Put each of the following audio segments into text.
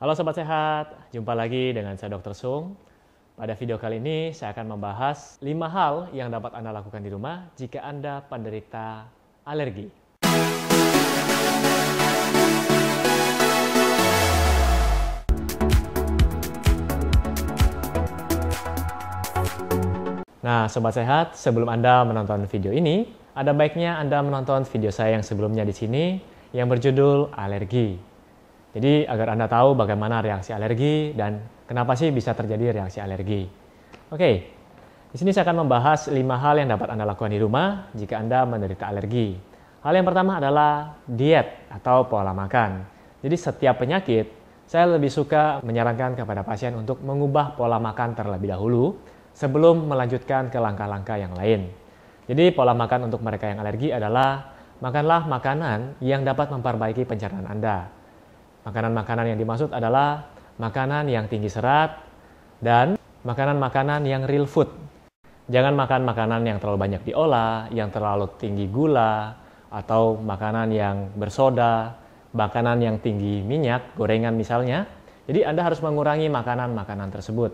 Halo Sobat Sehat, jumpa lagi dengan saya Dr. Sung. Pada video kali ini saya akan membahas 5 hal yang dapat Anda lakukan di rumah jika Anda penderita alergi. Nah, Sobat Sehat, sebelum Anda menonton video ini, ada baiknya Anda menonton video saya yang sebelumnya di sini yang berjudul alergi. Jadi agar Anda tahu bagaimana reaksi alergi dan kenapa sih bisa terjadi reaksi alergi. Oke, di sini saya akan membahas 5 hal yang dapat Anda lakukan di rumah jika Anda menderita alergi. Hal yang pertama adalah diet atau pola makan. Jadi setiap penyakit, saya lebih suka menyarankan kepada pasien untuk mengubah pola makan terlebih dahulu sebelum melanjutkan ke langkah-langkah yang lain. Jadi pola makan untuk mereka yang alergi adalah makanlah makanan yang dapat memperbaiki pencernaan Anda. Makanan-makanan yang dimaksud adalah makanan yang tinggi serat dan makanan-makanan yang real food. Jangan makan makanan yang terlalu banyak diolah, yang terlalu tinggi gula, atau makanan yang bersoda, makanan yang tinggi minyak, gorengan misalnya. Jadi Anda harus mengurangi makanan-makanan tersebut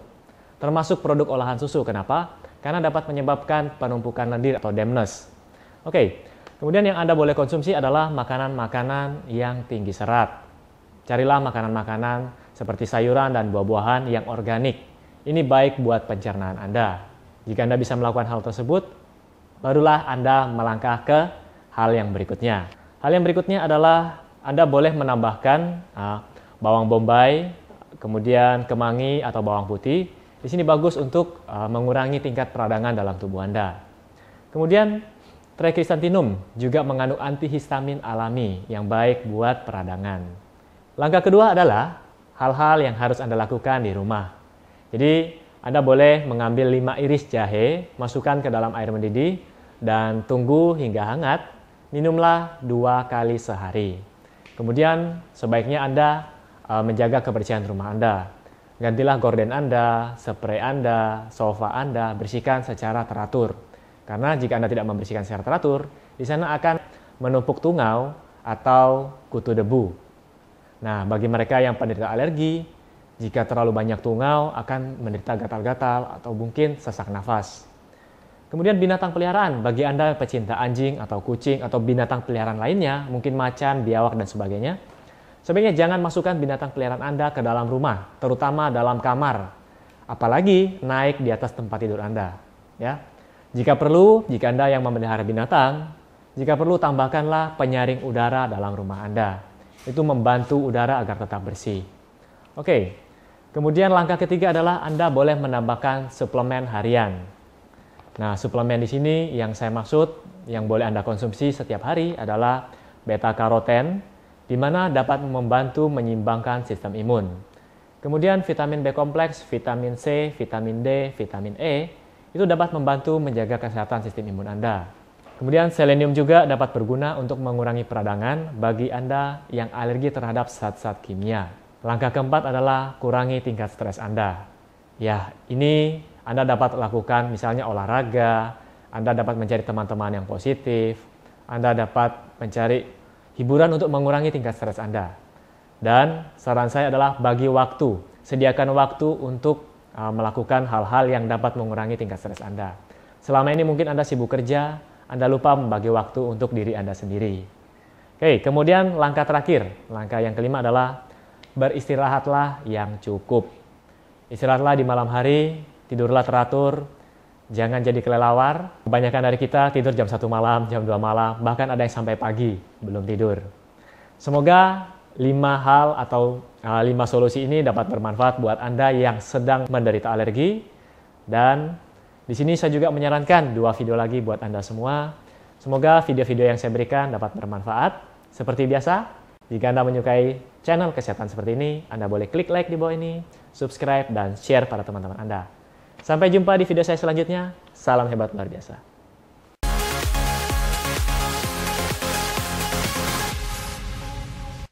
termasuk produk olahan susu. Kenapa? Karena dapat menyebabkan penumpukan lendir atau dampness. Oke, kemudian yang Anda boleh konsumsi adalah makanan-makanan yang tinggi serat. Carilah makanan-makanan seperti sayuran dan buah-buahan yang organik. Ini baik buat pencernaan Anda. Jika Anda bisa melakukan hal tersebut, barulah Anda melangkah ke hal yang berikutnya. Hal yang berikutnya adalah Anda boleh menambahkan uh, bawang bombay, kemudian kemangi atau bawang putih di sini bagus untuk uh, mengurangi tingkat peradangan dalam tubuh Anda. Kemudian Trechrysanthemum juga mengandung antihistamin alami yang baik buat peradangan. Langkah kedua adalah hal-hal yang harus Anda lakukan di rumah. Jadi, Anda boleh mengambil 5 iris jahe, masukkan ke dalam air mendidih, dan tunggu hingga hangat. Minumlah dua kali sehari. Kemudian, sebaiknya Anda uh, menjaga kebersihan rumah Anda. Gantilah gorden Anda, spray Anda, sofa Anda, bersihkan secara teratur. Karena jika Anda tidak membersihkan secara teratur, di sana akan menumpuk tungau atau kutu debu. Nah, bagi mereka yang penderita alergi, jika terlalu banyak tungau akan menderita gatal-gatal atau mungkin sesak nafas. Kemudian binatang peliharaan, bagi Anda pecinta anjing atau kucing atau binatang peliharaan lainnya, mungkin macan, biawak, dan sebagainya, Sebaiknya jangan masukkan binatang peliharaan Anda ke dalam rumah, terutama dalam kamar. Apalagi naik di atas tempat tidur Anda. Ya. Jika perlu, jika Anda yang memelihara binatang, jika perlu tambahkanlah penyaring udara dalam rumah Anda. Itu membantu udara agar tetap bersih. Oke. Kemudian langkah ketiga adalah Anda boleh menambahkan suplemen harian. Nah, suplemen di sini yang saya maksud yang boleh Anda konsumsi setiap hari adalah beta karoten, di mana dapat membantu menyimbangkan sistem imun. Kemudian vitamin B kompleks, vitamin C, vitamin D, vitamin E itu dapat membantu menjaga kesehatan sistem imun Anda. Kemudian selenium juga dapat berguna untuk mengurangi peradangan bagi Anda yang alergi terhadap zat-zat kimia. Langkah keempat adalah kurangi tingkat stres Anda. Ya, ini Anda dapat lakukan misalnya olahraga, Anda dapat mencari teman-teman yang positif, Anda dapat mencari hiburan untuk mengurangi tingkat stres Anda. Dan saran saya adalah bagi waktu, sediakan waktu untuk uh, melakukan hal-hal yang dapat mengurangi tingkat stres Anda. Selama ini mungkin Anda sibuk kerja, Anda lupa membagi waktu untuk diri Anda sendiri. Oke, kemudian langkah terakhir, langkah yang kelima adalah beristirahatlah yang cukup. Istirahatlah di malam hari, tidurlah teratur, Jangan jadi kelelawar. Kebanyakan dari kita tidur jam 1 malam, jam 2 malam, bahkan ada yang sampai pagi belum tidur. Semoga lima hal atau uh, lima solusi ini dapat bermanfaat buat Anda yang sedang menderita alergi. Dan di sini saya juga menyarankan dua video lagi buat Anda semua. Semoga video-video yang saya berikan dapat bermanfaat. Seperti biasa, jika Anda menyukai channel kesehatan seperti ini, Anda boleh klik like di bawah ini, subscribe, dan share pada teman-teman Anda. Sampai jumpa di video saya selanjutnya. Salam hebat luar biasa.